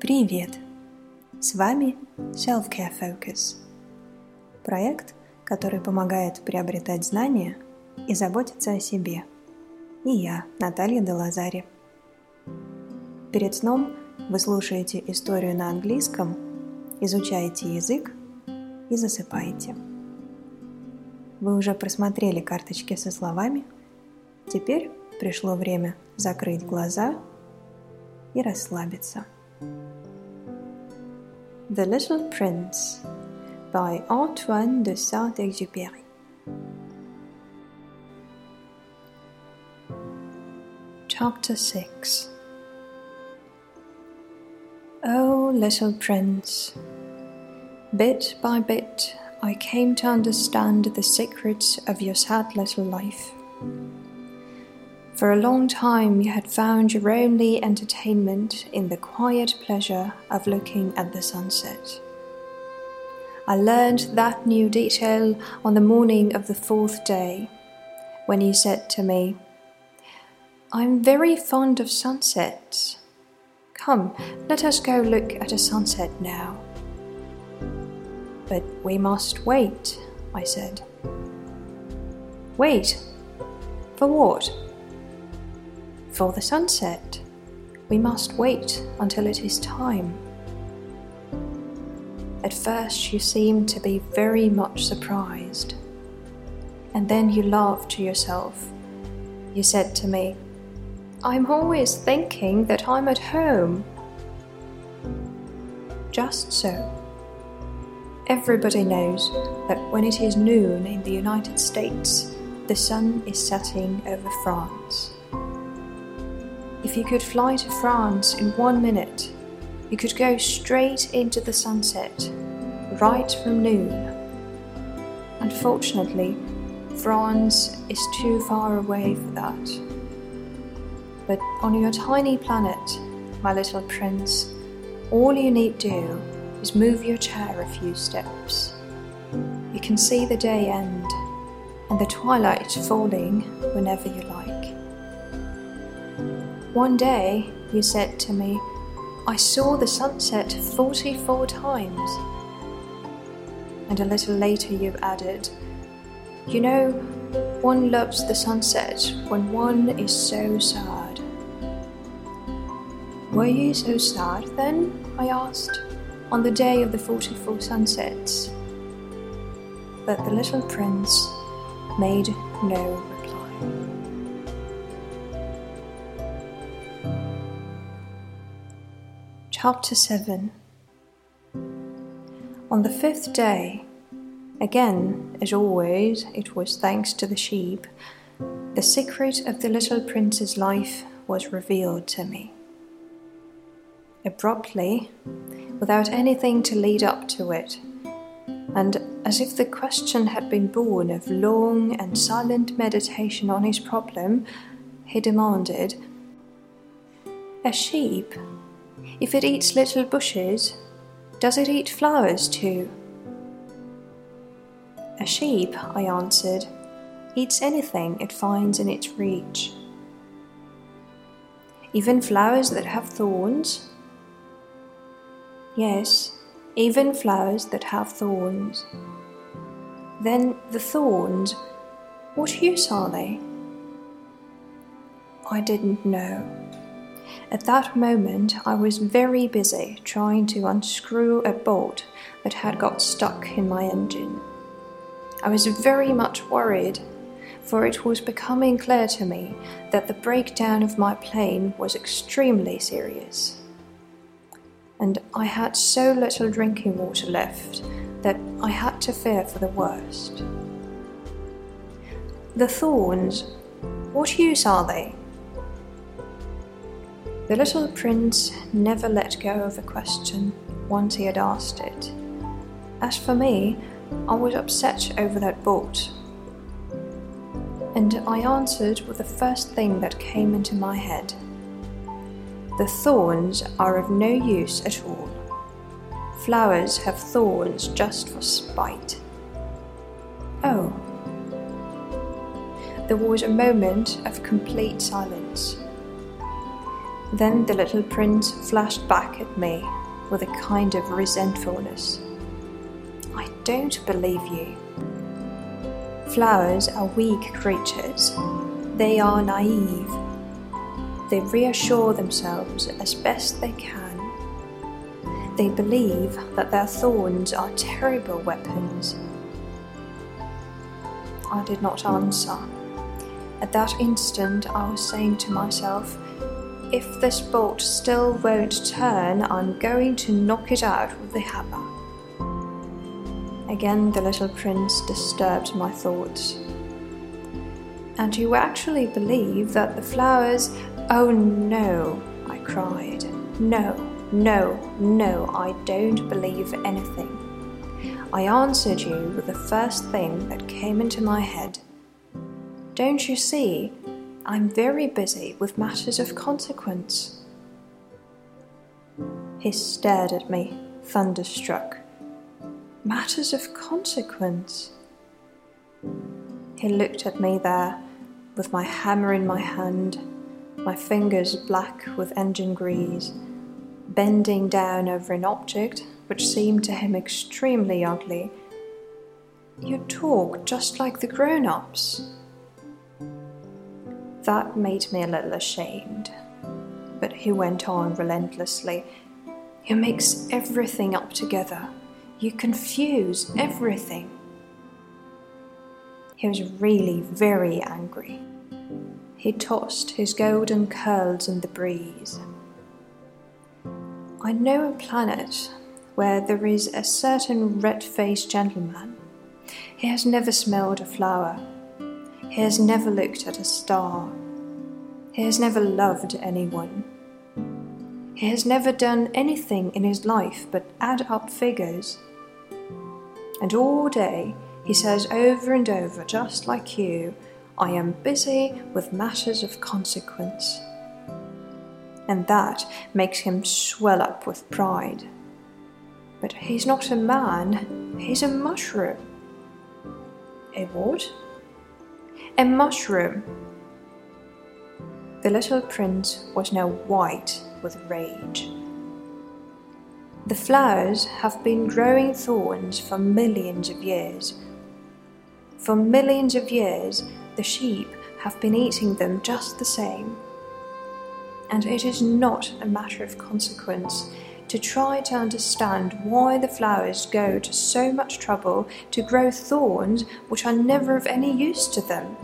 Привет! С вами Self-Care Focus. Проект, который помогает приобретать знания и заботиться о себе. И я, Наталья Делазари. Перед сном вы слушаете историю на английском, изучаете язык и засыпаете. Вы уже просмотрели карточки со словами. Теперь пришло время закрыть глаза и расслабиться. The Little Prince by Antoine de Saint-Exupéry. Chapter 6 Oh, little prince, bit by bit I came to understand the secrets of your sad little life. For a long time, you had found your only entertainment in the quiet pleasure of looking at the sunset. I learned that new detail on the morning of the fourth day, when you said to me, I'm very fond of sunsets. Come, let us go look at a sunset now. But we must wait, I said. Wait? For what? For the sunset. We must wait until it is time. At first, you seemed to be very much surprised. And then you laughed to yourself. You said to me, I'm always thinking that I'm at home. Just so. Everybody knows that when it is noon in the United States, the sun is setting over France. If you could fly to France in one minute, you could go straight into the sunset, right from noon. Unfortunately, France is too far away for that. But on your tiny planet, my little prince, all you need do is move your chair a few steps. You can see the day end and the twilight falling whenever you like. One day you said to me, I saw the sunset 44 times. And a little later you added, You know, one loves the sunset when one is so sad. Were you so sad then? I asked on the day of the 44 sunsets. But the little prince made no reply. Chapter 7 On the fifth day, again, as always, it was thanks to the sheep, the secret of the little prince's life was revealed to me. Abruptly, without anything to lead up to it, and as if the question had been born of long and silent meditation on his problem, he demanded, A sheep, if it eats little bushes, does it eat flowers too? A sheep, I answered, eats anything it finds in its reach. Even flowers that have thorns? Yes, even flowers that have thorns. Then the thorns, what use are they? I didn't know. At that moment, I was very busy trying to unscrew a bolt that had got stuck in my engine. I was very much worried, for it was becoming clear to me that the breakdown of my plane was extremely serious and I had so little drinking water left that I had to fear for the worst. The thorns, what use are they? The little prince never let go of the question once he had asked it. As for me, I was upset over that bolt. And I answered with the first thing that came into my head. The thorns are of no use at all. Flowers have thorns just for spite. Oh. There was a moment of complete silence. Then the little prince flashed back at me with a kind of resentfulness. I don't believe you. Flowers are weak creatures. They are naive. They reassure themselves as best they can. They believe that their thorns are terrible weapons. I did not answer. At that instant, I was saying to myself, if this bolt still won't turn, I'm going to knock it out with the hammer. Again, the little prince disturbed my thoughts. And you actually believe that the flowers. Oh no, I cried. No, no, no, I don't believe anything. I answered you with the first thing that came into my head. Don't you see? I'm very busy with matters of consequence. He stared at me, thunderstruck. Matters of consequence? He looked at me there, with my hammer in my hand, my fingers black with engine grease, bending down over an object which seemed to him extremely ugly. You talk just like the grown ups. That made me a little ashamed. But he went on relentlessly. You mix everything up together. You confuse everything. He was really very angry. He tossed his golden curls in the breeze. I know a planet where there is a certain red faced gentleman. He has never smelled a flower he has never looked at a star. He has never loved anyone. He has never done anything in his life but add up figures. And all day he says over and over, just like you, I am busy with matters of consequence. And that makes him swell up with pride. But he's not a man, he's a mushroom. A what? A mushroom! The little prince was now white with rage. The flowers have been growing thorns for millions of years. For millions of years, the sheep have been eating them just the same. And it is not a matter of consequence to try to understand why the flowers go to so much trouble to grow thorns which are never of any use to them.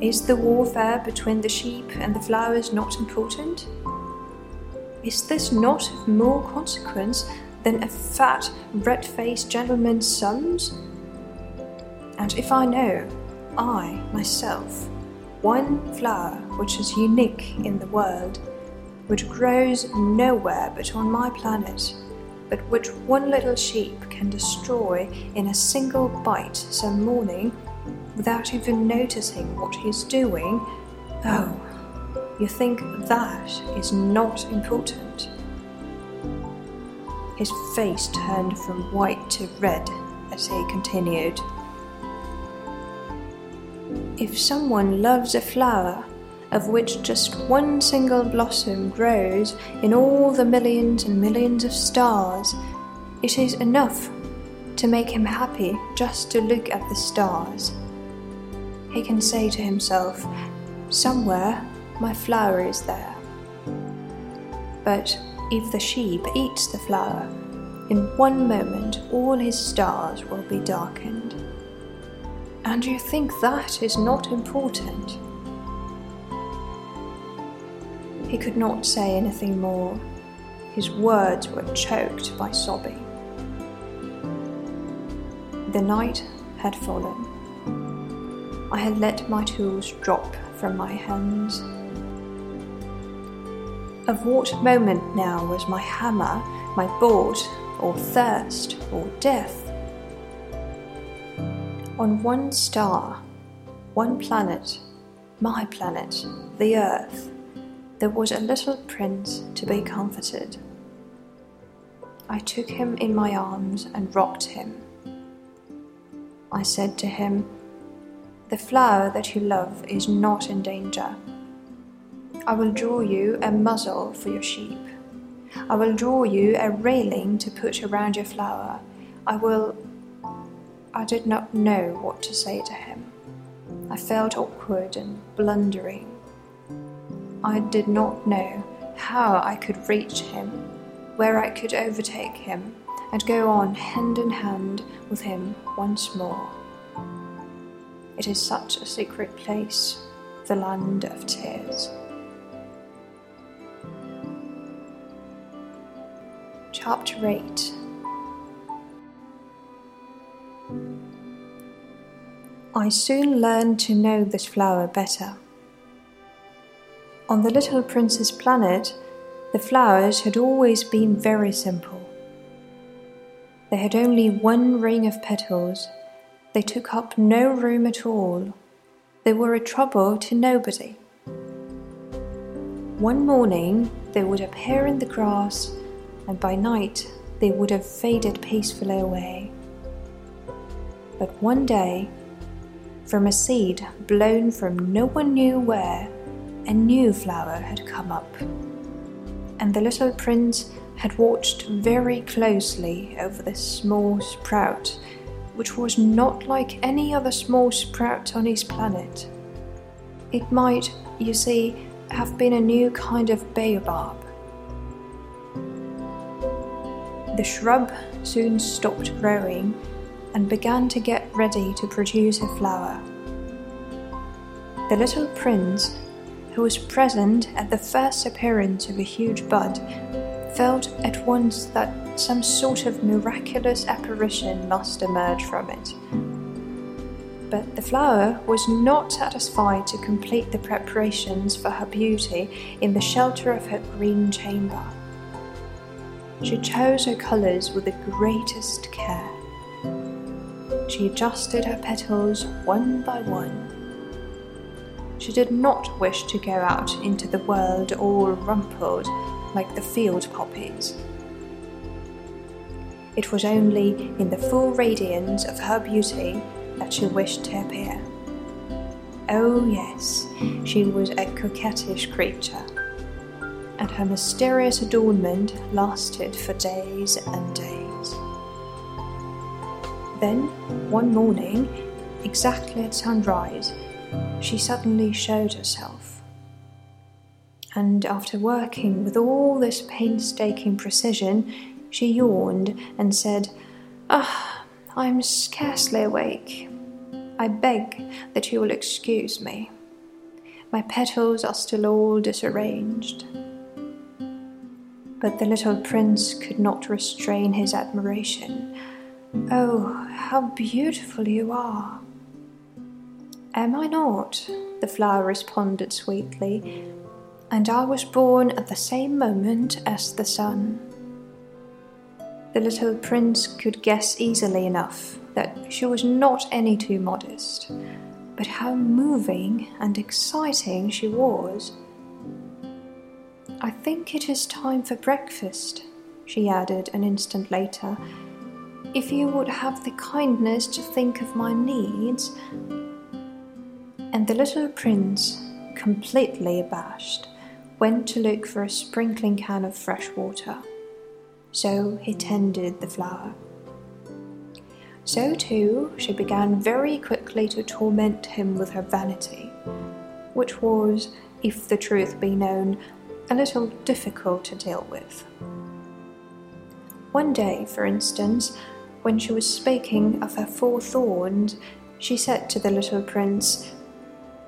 Is the warfare between the sheep and the flowers not important? Is this not of more consequence than a fat, red faced gentleman's sons? And if I know, I, myself, one flower which is unique in the world, which grows nowhere but on my planet, but which one little sheep can destroy in a single bite some morning without even noticing what he's doing. Oh, you think that is not important? His face turned from white to red as he continued. If someone loves a flower, of which just one single blossom grows in all the millions and millions of stars, it is enough to make him happy just to look at the stars. He can say to himself, Somewhere my flower is there. But if the sheep eats the flower, in one moment all his stars will be darkened. And you think that is not important? He could not say anything more. His words were choked by sobbing. The night had fallen. I had let my tools drop from my hands. Of what moment now was my hammer, my board, or thirst, or death? On one star, one planet, my planet, the Earth, there was a little prince to be comforted. I took him in my arms and rocked him. I said to him, The flower that you love is not in danger. I will draw you a muzzle for your sheep. I will draw you a railing to put around your flower. I will. I did not know what to say to him. I felt awkward and blundering. I did not know how I could reach him, where I could overtake him, and go on hand in hand with him once more. It is such a secret place, the land of tears. Chapter 8 I soon learned to know this flower better. On the little prince's planet, the flowers had always been very simple. They had only one ring of petals. They took up no room at all. They were a trouble to nobody. One morning they would appear in the grass, and by night they would have faded peacefully away. But one day, from a seed blown from no one knew where, a new flower had come up. And the little prince had watched very closely over this small sprout, which was not like any other small sprout on his planet. It might, you see, have been a new kind of baobab. The shrub soon stopped growing and began to get ready to produce a flower. The little prince, who was present at the first appearance of a huge bud, felt at once that some sort of miraculous apparition must emerge from it. But the flower was not satisfied to complete the preparations for her beauty in the shelter of her green chamber. She chose her colours with the greatest care she adjusted her petals one by one. She did not wish to go out into the world all rumpled like the field poppies. It was only in the full radiance of her beauty that she wished to appear. Oh, yes, she was a coquettish creature, and her mysterious adornment lasted for days and days. Then, one morning, exactly at sunrise, she suddenly showed herself. And after working with all this painstaking precision, she yawned and said, Ah, I am scarcely awake. I beg that you will excuse me. My petals are still all disarranged. But the little prince could not restrain his admiration Oh, how beautiful you are! Am I not? The flower responded sweetly, and I was born at the same moment as the sun. The little prince could guess easily enough that she was not any too modest, but how moving and exciting she was. I think it is time for breakfast, she added an instant later if you would have the kindness to think of my needs. And the little prince, completely abashed, went to look for a sprinkling can of fresh water. So he tended the flower. So too she began very quickly to torment him with her vanity, which was, if the truth be known, a little difficult to deal with. One day, for instance, when she was speaking of her four thorns, she said to the little prince,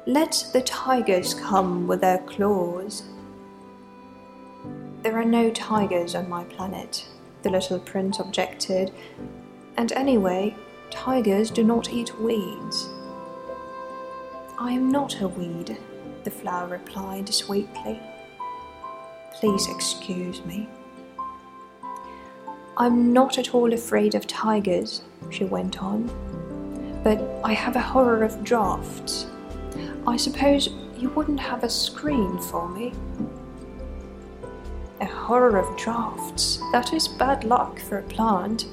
Let the tigers come with their claws. There are no tigers on my planet, the little prince objected, and anyway, tigers do not eat weeds. I am not a weed, the flower replied sweetly. Please excuse me. I'm not at all afraid of tigers, she went on, but I have a horror of draughts. I suppose you wouldn't have a screen for me? A horror of draughts? That is bad luck for a plant,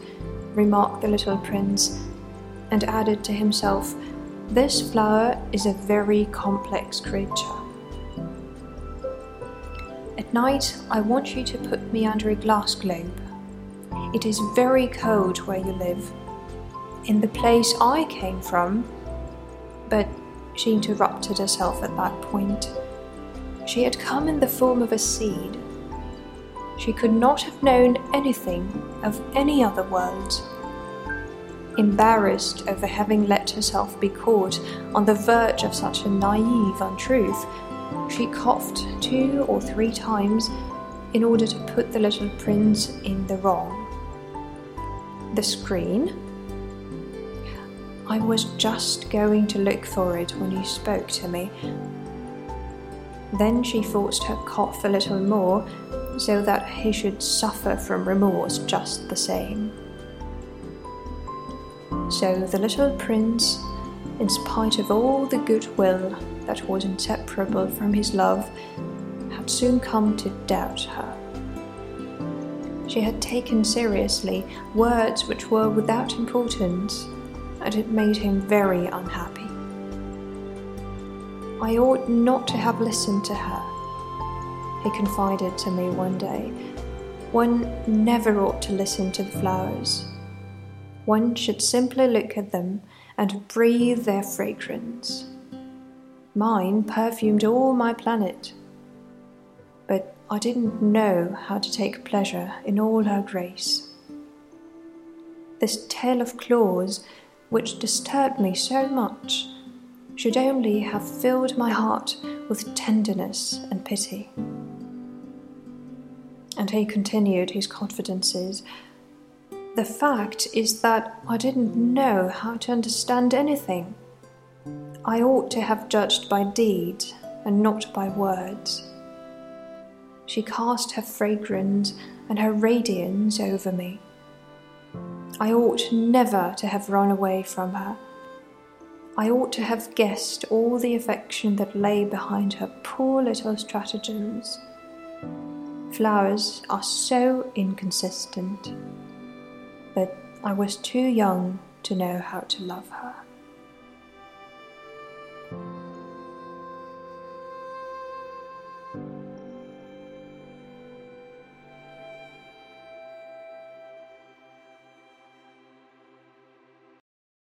remarked the little prince, and added to himself, This flower is a very complex creature. At night, I want you to put me under a glass globe. It is very cold where you live. In the place I came from. But she interrupted herself at that point. She had come in the form of a seed. She could not have known anything of any other world. Embarrassed over having let herself be caught on the verge of such a naive untruth, she coughed two or three times in order to put the little prince in the wrong. The screen? I was just going to look for it when you spoke to me. Then she forced her cough a little more so that he should suffer from remorse just the same. So the little prince, in spite of all the goodwill that was inseparable from his love, had soon come to doubt her. She had taken seriously words which were without importance, and it made him very unhappy. I ought not to have listened to her, he confided to me one day. One never ought to listen to the flowers. One should simply look at them and breathe their fragrance. Mine perfumed all my planet. But I didn't know how to take pleasure in all her grace. This tale of claws, which disturbed me so much, should only have filled my heart with tenderness and pity. And he continued his confidences. The fact is that I didn't know how to understand anything. I ought to have judged by deed and not by words. She cast her fragrance and her radiance over me. I ought never to have run away from her. I ought to have guessed all the affection that lay behind her poor little stratagems. Flowers are so inconsistent, but I was too young to know how to love her.